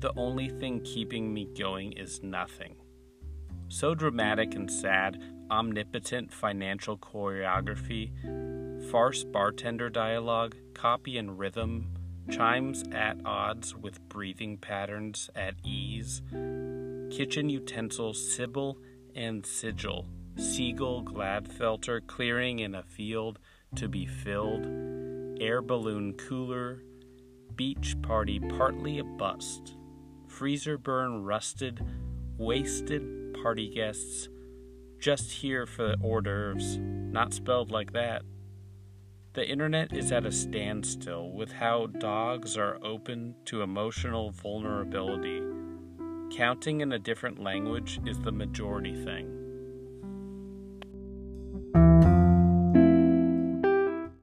The only thing keeping me going is nothing. So dramatic and sad, omnipotent financial choreography, farce bartender dialogue, copy and rhythm, chimes at odds with breathing patterns at ease, kitchen utensils, sibyl and sigil, seagull gladfelter clearing in a field to be filled, air balloon cooler, beach party partly a bust, freezer burn rusted, wasted party guests, just here for the hors d'oeuvres, not spelled like that. The internet is at a standstill with how dogs are open to emotional vulnerability. Counting in a different language is the majority thing.